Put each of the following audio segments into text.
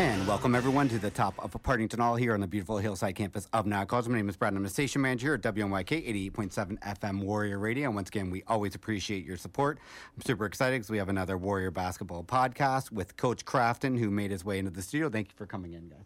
And welcome everyone to the top of Partington Hall here on the beautiful Hillside campus of Nyack College. My name is Brad. I'm the station manager at WNYK 88.7 FM Warrior Radio. And once again, we always appreciate your support. I'm super excited because we have another Warrior basketball podcast with Coach Crafton, who made his way into the studio. Thank you for coming in, guys.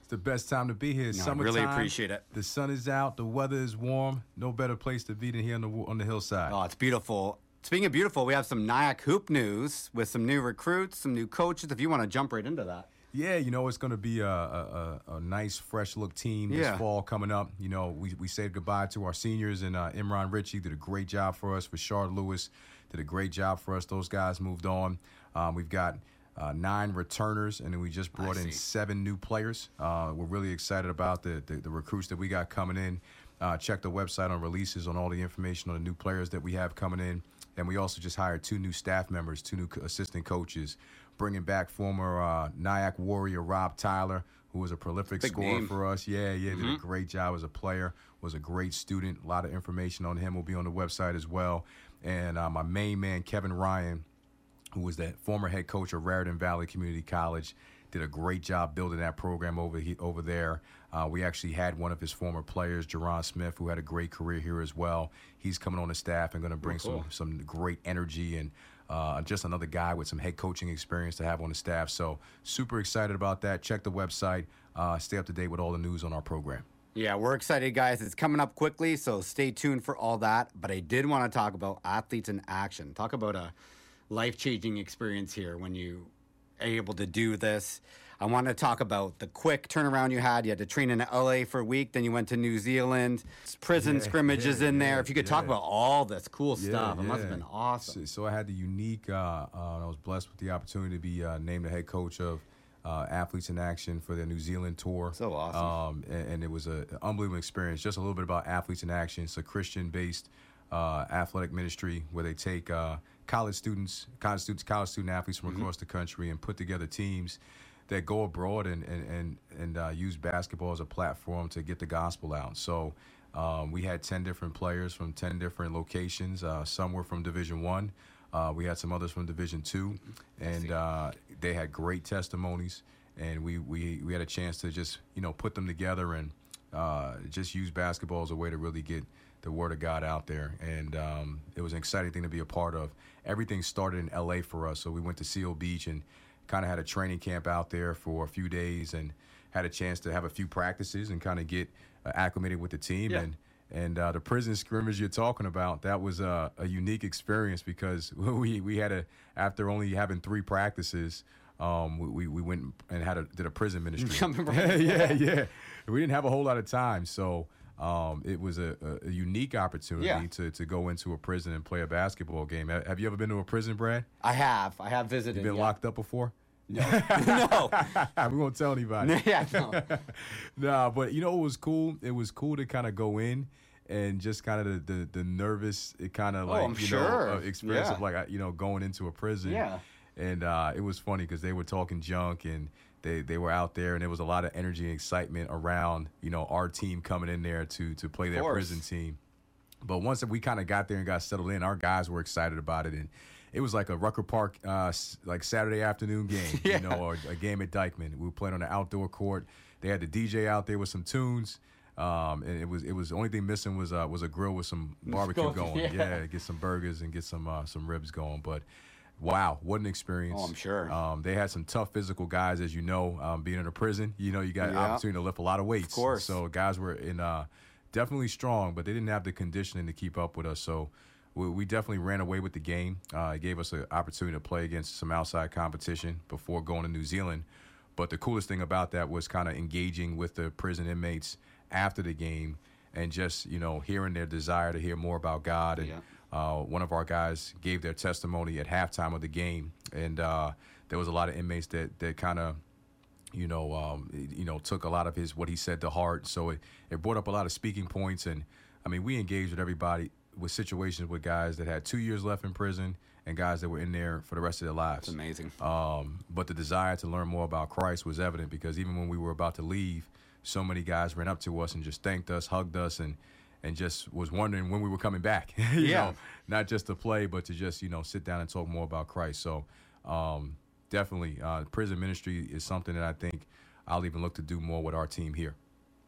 It's the best time to be here. No, I really appreciate it. The sun is out. The weather is warm. No better place to be than here on the on the hillside. Oh, it's beautiful. Speaking of beautiful, we have some Nyack hoop news with some new recruits, some new coaches. If you want to jump right into that. Yeah, you know, it's going to be a, a, a, nice, fresh look team this Yeah. fall coming up. You know, we, we said goodbye to our seniors, and uh, Imran Ritchie did a great job for us. Rashard Lewis did a great job for us. Those guys moved on. Um, we've got uh, nine returners, and then we just brought I in see. seven new players. Uh, we're really excited about the, the, the recruits that we got coming in. Uh, check the website on releases on all the information on the new players that we have coming in. And we also just hired two new staff members, two new assistant coaches, bringing back former uh, Nyack Warrior Rob Tyler, who was a prolific Big scorer name. Mm-hmm. for us. Yeah, yeah, did a great job as a player. Was a great student. A lot of information on him will be on the website as well. And uh, my main man, Kevin Ryan, who was the former head coach of Raritan Valley Community College, did a great job building that program over he, over there. Uh, we actually had one of his former players, Jerron Smith, who had a great career here as well. He's coming on the staff and going to bring cool. some some great energy and uh, just another guy with some head coaching experience to have on the staff. So super excited about that. Check the website. Uh, stay up to date with all the news on our program. Yeah, we're excited, guys. It's coming up quickly, so stay tuned for all that. But I did want to talk about athletes in action. Talk about a life changing experience here when you are able to do this. I want to talk about the quick turnaround you had. You had to train in LA for a week, then you went to New Zealand. Prison Yeah, scrimmages yeah, in there. yeah, If you could talk about all this cool stuff, it must have been awesome. So, so I had the unique. Uh, uh, I was blessed with the opportunity to be uh, named the head coach of uh, Athletes in Action for the New Zealand tour. So awesome. Um, and, and it was a- an unbelievable experience. Just a little bit about Athletes in Action. It's a Christian-based uh, athletic ministry where they take uh, college students, college students, college student athletes from Mm-hmm. across the country and put together teams that go abroad and and and, and uh, use basketball as a platform to get the gospel out. So um, we had ten different players from ten different locations. Uh, some were from Division One. Uh, we had some others from Division Two, and uh, they had great testimonies. And we, we we had a chance to just you know put them together and uh, just use basketball as a way to really get the word of God out there. And um, it was an exciting thing to be a part of. Everything started in LA for us. So we went to Seal Beach and kind of had a training camp out there for a few days and had a chance to have a few practices and kind of get uh, acclimated with the team. Yeah. And and uh, the prison scrimmage you're talking about, that was uh, a unique experience because we, we had a, after only having three practices, um, we, we, we went and had a, did a prison ministry. Yeah, yeah. We didn't have a whole lot of time, so um, it was a, a, a unique opportunity Yeah. to, to go into a prison and play a basketball game. Have you ever been to a prison, Brad? I have. I have visited. You been yeah. locked up before? No. No, we won't tell anybody. yeah, no. nah, but you know it was cool? It was cool to kind of go in and just kind of the, the, the nervous, it kind of like Oh, I'm you sure. know uh, experience Yeah. of like uh, you know going into a prison. Yeah. And uh, it was funny because they were talking junk and they, they were out there and there was a lot of energy and excitement around you know our team coming in there to to play their prison team. But once we kind of got there and got settled in, our guys were excited about it, and it was like a Rucker Park, uh, like Saturday afternoon game, Yeah. you know, or a game at Dyckman. We were playing on the outdoor court. They had the DJ out there with some tunes, um, and it was it was the only thing missing was uh, was a grill with some barbecue going. yeah. Yeah. get some burgers and get some uh, some ribs going. But wow, what an experience! Oh, I'm sure. Um, they had some tough physical guys, as you know, um, being in a prison. You know, you got Yeah. opportunity to lift a lot of weights. Of course. So guys were in uh, definitely strong, but they didn't have the conditioning to keep up with us. So we, we definitely ran away with the game. Uh, it gave us an opportunity to play against some outside competition before going to New Zealand. But the coolest thing about that was kind of engaging with the prison inmates after the game and just you know hearing their desire to hear more about God. And Yeah. uh, one of our guys gave their testimony at halftime of the game, and uh, there was a lot of inmates that that kind of you know, um, you know, took a lot of his what he said to heart. So it, it brought up a lot of speaking points, and I mean, we engaged with everybody with situations with guys that had two years left in prison and guys that were in there for the rest of their lives. It's amazing. Um, but the desire to learn more about Christ was evident because even when we were about to leave, so many guys ran up to us and just thanked us, hugged us, and and just was wondering when we were coming back. you Yeah. know, not just to play, but to just you know sit down and talk more about Christ. So. Um, definitely, uh, prison ministry is something that I think I'll even look to do more with our team here.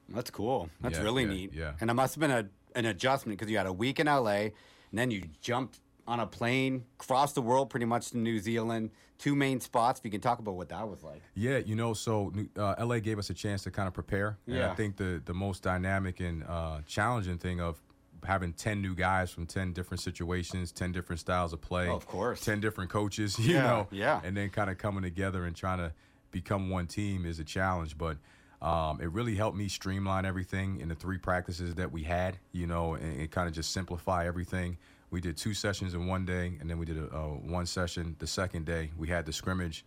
That's cool. That's Yeah, really yeah, neat. yeah. And it must have been a, an adjustment because you had a week in LA and then you jumped on a plane, crossed the world pretty much to New Zealand, two main spots. If you can talk about what that was like. Yeah, you know, so uh, LA gave us a chance to kind of prepare. And Yeah. I think the the most dynamic and uh, challenging thing of having 10 new guys from 10 different situations, 10 different styles of play. Oh, of course. 10 different coaches, you Yeah, know. yeah. And then kind of coming together and trying to become one team is a challenge, but um, it really helped me streamline everything in the three practices that we had, you know, and, and kind of just simplify everything. We did two sessions in one day, and then we did a, uh, one session the second day. We had the scrimmage,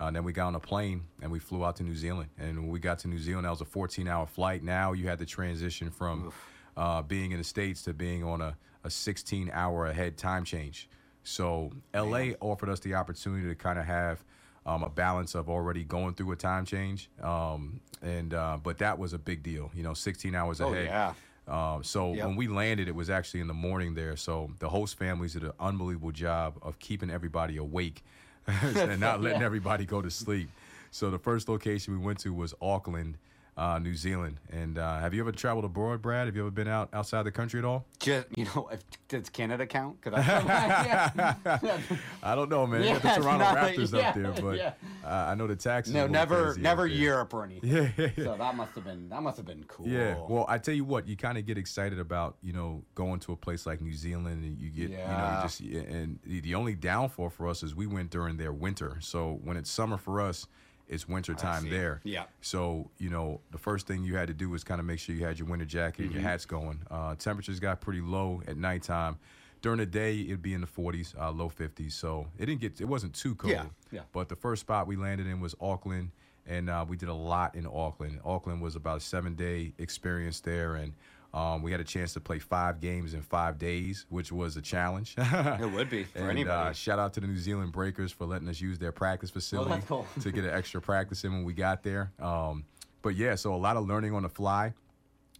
uh, then we got on a plane and we flew out to New Zealand. And when we got to New Zealand, that was a 14 hour flight. Now you had to transition from uh, being in the States to being on a, a 16 hour ahead time change. So LA offered us the opportunity to kind of have um, a balance of already going through a time change. Um, and uh, but that was a big deal, you know, 16 hours Oh, ahead. yeah. Um, so Yep. when we landed, it was actually in the morning there. So the host families did an unbelievable job of keeping everybody awake and not letting Yeah. everybody go to sleep. So the first location we went to was Auckland, uh, New Zealand. And uh, have you ever traveled abroad, Brad? Have you ever been out outside the country at all? Just, you know, if, does Canada count? 'Cause I, I don't know, man. Yeah, the Toronto Raptors yeah, up there, but yeah. uh, I know the taxes. no, never, never. Europe or anything. Yeah, yeah, yeah. So that must have been, that must have been cool. Yeah. Well, I tell you what, you kind of get excited about, you know, going to a place like New Zealand and you get, you know, you just, and the, the only downfall for us is we went during their winter. So when it's summer for us, it's winter time there. Yeah. So, you know, the first thing you had to do was kind of make sure you had your winter jacket and Mm-hmm. your hats going. Uh, temperatures got pretty low at nighttime. During the day, it'd be in the 40s, uh, low 50s. So it didn't get, it wasn't too cold. Yeah, yeah. But the first spot we landed in was Auckland, and uh, we did a lot in Auckland. Auckland was about a seven day experience there, and um, we had a chance to play five games in five days, which was a challenge. It would be for and, anybody. Uh, shout out to the New Zealand Breakers for letting us use their practice facility Oh, cool. to get an extra practice in when we got there. Um, but yeah, so a lot of learning on the fly.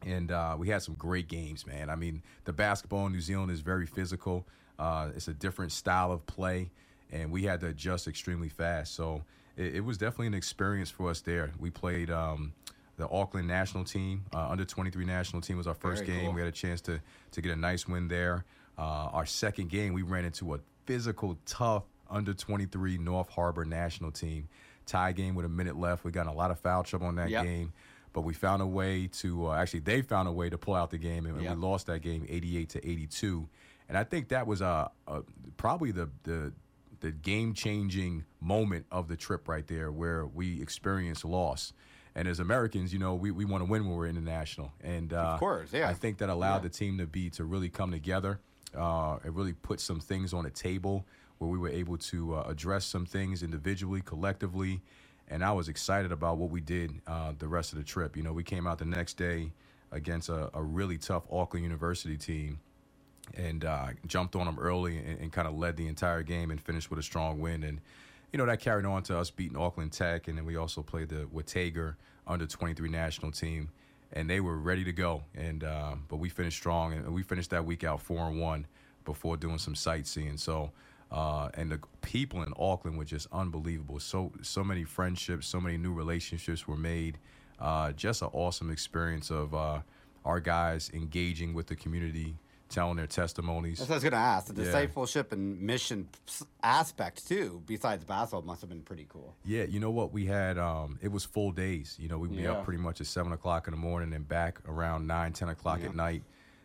And uh, we had some great games, man. I mean, the basketball in New Zealand is very physical. Uh, it's a different style of play, and we had to adjust extremely fast. So it, it was definitely an experience for us there. We played um, the Auckland national team, uh, under 23 national team was our first Very game. cool. We had a chance to to get a nice win there. Uh, our second game, we ran into a physical, tough under 23 North Harbour national team. Tie game with a minute left. We got in a lot of foul trouble in that Yep. game, but we found a way to uh, actually they found a way to pull out the game, and Yep. we lost that game 88 to 82. And I think that was uh, uh, probably the the the game changing moment of the trip right there, where we experienced loss. And as Americans, you know, we, we want to win when we're international. And uh, Of course, yeah. I think that allowed Yeah. the team to be to really come together uh, and really put some things on the table where we were able to uh, address some things individually, collectively, and I was excited about what we did uh, the rest of the trip. You know, we came out the next day against a, a really tough Auckland University team and uh, jumped on them early and, and kind of led the entire game and finished with a strong win. And you know that carried on to us beating Auckland Tech, and then we also played the Waitakere under 23 national team, and they were ready to go. And um, but we finished strong, and we finished that week out four and one before doing some sightseeing. So. Uh, and the people in Auckland were just unbelievable. So so many friendships, so many new relationships were made. Uh, just an awesome experience of uh, our guys engaging with the community, telling their testimonies. That's what I was going to ask. The Yeah. discipleship and mission aspect too, besides basketball, must have been pretty cool. Yeah, you know what? We had um, it was full days. You know, we'd be Yeah. up pretty much at seven o'clock in the morning and back around nine, ten o'clock Yeah. at night.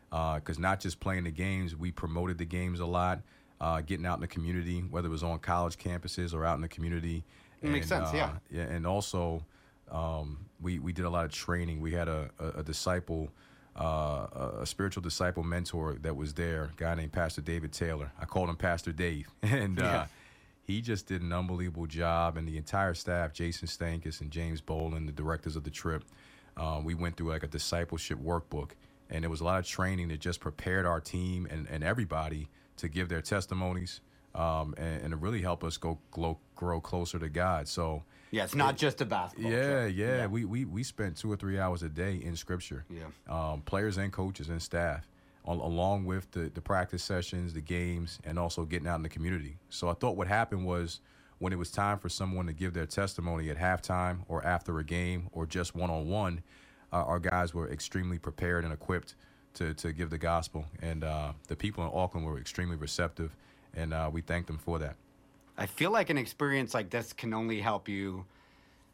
Because not just playing the games, we promoted the games a lot. Uh, getting out in the community, whether it was on college campuses or out in the community. It makes sense, uh, yeah. Yeah, and also um, we we did a lot of training. We had a, a, a disciple, uh, a- a spiritual disciple mentor that was there, a guy named Pastor David Taylor. I called him Pastor Dave, and uh, Yeah. he just did an unbelievable job, and the entire staff, Jason Stankus and James Boland, the directors of the trip, uh, we went through like a discipleship workbook, and there was a lot of training that just prepared our team and, and everybody to give their testimonies um, and, and to really help us go grow, grow closer to God. So. Yeah, it's not just a basketball. Yeah, trip. yeah, We, we we spent two or three hours a day in scripture. Yeah. Um, players and coaches and staff, al- along with the, the practice sessions, the games, and also getting out in the community. So I thought what happened was when it was time for someone to give their testimony at halftime or after a game or just one on one, our guys were extremely prepared and equipped to, to give the gospel. And uh, the people in Auckland were extremely receptive, and uh, we thank them for that. I feel like an experience like this can only help you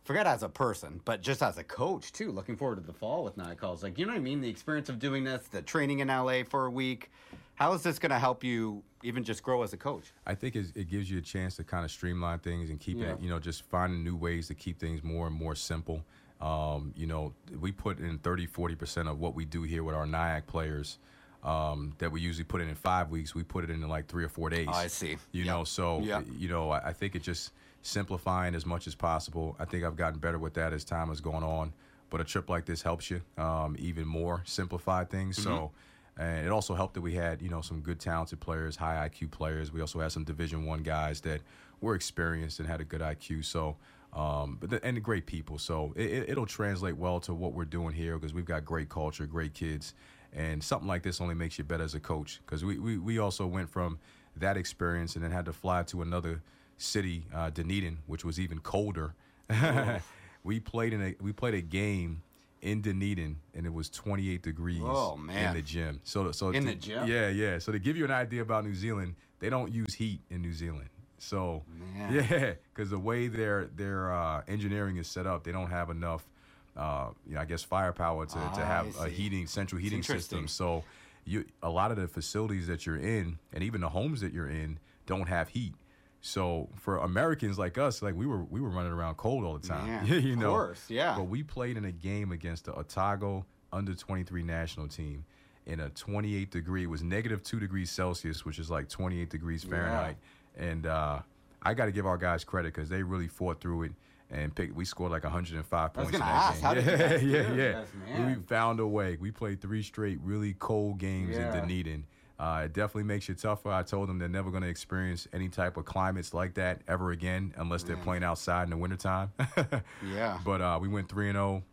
forget as a person, but just as a coach too. Looking forward to the fall with night calls. Like you know what I mean? The experience of doing this, the training in LA for a week. How is this going to help you even just grow as a coach? I think it gives you a chance to kind of streamline things and keep yeah. it, you know, just finding new ways to keep things more and more simple. Um, you know, we put in 30, 40% of what we do here with our Nyack players um, that we usually put in in five weeks. We put it in, like three or four days. Oh, I see. You yep. know, so, yep. you know, I, I think it just simplifying as much as possible. I think I've gotten better with that as time has gone on. But a trip like this helps you um, even more simplify things. Mm-hmm. So, and it also helped that we had you know some good talented players high iq players we also had some division one guys that were experienced and had a good iq so um, but the, and the great people so it, it'll translate well to what we're doing here because we've got great culture great kids and something like this only makes you better as a coach because we, we, we also went from that experience and then had to fly to another city uh, dunedin which was even colder we played in a we played a game in Dunedin, and it was 28 degrees oh, in the gym. So, so in to, the gym, yeah, yeah. So to give you an idea about New Zealand, they don't use heat in New Zealand. So, man. yeah, because the way their their uh, engineering is set up, they don't have enough, uh, you know, I guess firepower to, to have a heating central heating system. So, you a lot of the facilities that you're in, and even the homes that you're in, don't have heat. So for Americans like us, like we were we were running around cold all the time. Yeah, you know. Of course, yeah. But we played in a game against the Otago under 23 national team in a 28 degree. It was negative two degrees Celsius, which is like 28 degrees Fahrenheit. Yeah. And uh, I got to give our guys credit because they really fought through it and picked. We scored like 105 points in that ask, game. yeah, yeah, yeah. We found a way. We played three straight really cold games yeah. in Dunedin uh, it definitely makes you tougher. I told them they're never going to experience any type of climates like that ever again unless they're playing outside in the wintertime. yeah. But uh, we went 3 and 0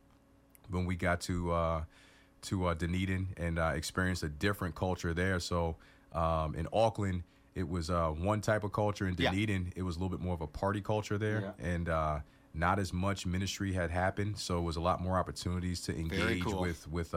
when we got to uh, to uh, Dunedin and uh, experienced a different culture there. So um, in Auckland, it was uh, one type of culture. In Dunedin, yeah. it was a little bit more of a party culture there. Yeah. And uh, not as much ministry had happened. So it was a lot more opportunities to engage cool. with, with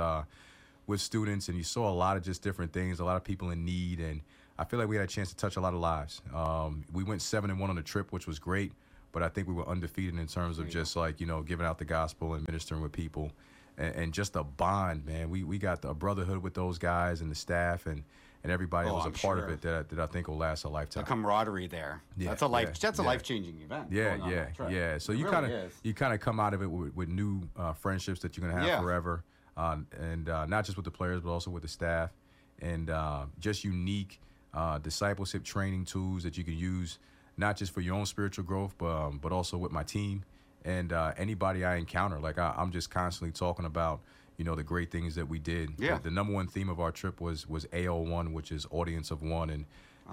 with students, and you saw a lot of just different things, a lot of people in need, and I feel like we had a chance to touch a lot of lives. Um, we went seven and one on the trip, which was great, but I think we were undefeated in terms of just like you know giving out the gospel and ministering with people, and, and just a bond, man. We we got a brotherhood with those guys and the staff and. And everybody oh, was I'm a part sure. of it that, that I think will last a lifetime. The camaraderie there. Yeah, that's a life. yeah, that's a yeah. life changing event. Yeah, yeah, yeah. So It you really kind of you kind of come out of it with, with new uh, friendships that you're gonna have forever, uh, and uh, not just with the players but also with the staff, and uh, just unique uh, discipleship training tools that you can use, not just for your own spiritual growth, but um, but also with my team and uh, anybody I encounter. Like I, I'm just constantly talking about you know the great things that we did. Yeah. The, the number one theme of our trip was was AO1, which is audience of one, and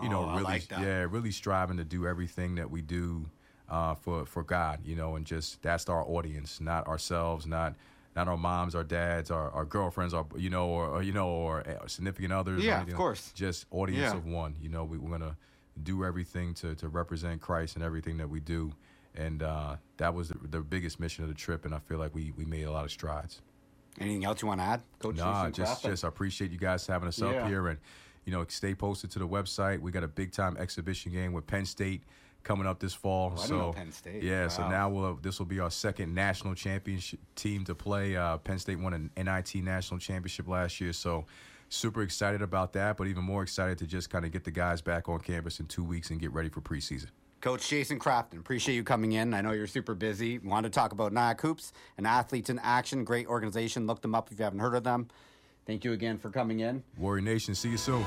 you know Oh, I really like yeah really striving to do everything that we do uh, for for God, you know, and just that's our audience, not ourselves, not not our moms, our dads, our, our girlfriends, our you know, or, or you know, or uh, significant others. Yeah, of course. Just audience Yeah. of one. You know, we, we're gonna do everything to to represent Christ in everything that we do, and uh, that was the, the biggest mission of the trip, and I feel like we we made a lot of strides. Anything else you want to add, Coach? Nah, just just I appreciate you guys having us up Yeah. here, and you know, stay posted to the website. We got a big time exhibition game with Penn State coming up this fall. Oh, I so Penn State. yeah, so now we'll this will be our second national championship team to play. Uh, Penn State won an NIT national championship last year, so super excited about that. But even more excited to just kind of get the guys back on campus in two weeks and get ready for preseason. Coach Jason Crafton, appreciate you coming in. I know you're super busy. Want to talk about Nyack Hoops and Athletes in Action. Great organization. Look them up if you haven't heard of them. Thank you again for coming in. Warrior Nation, see you soon.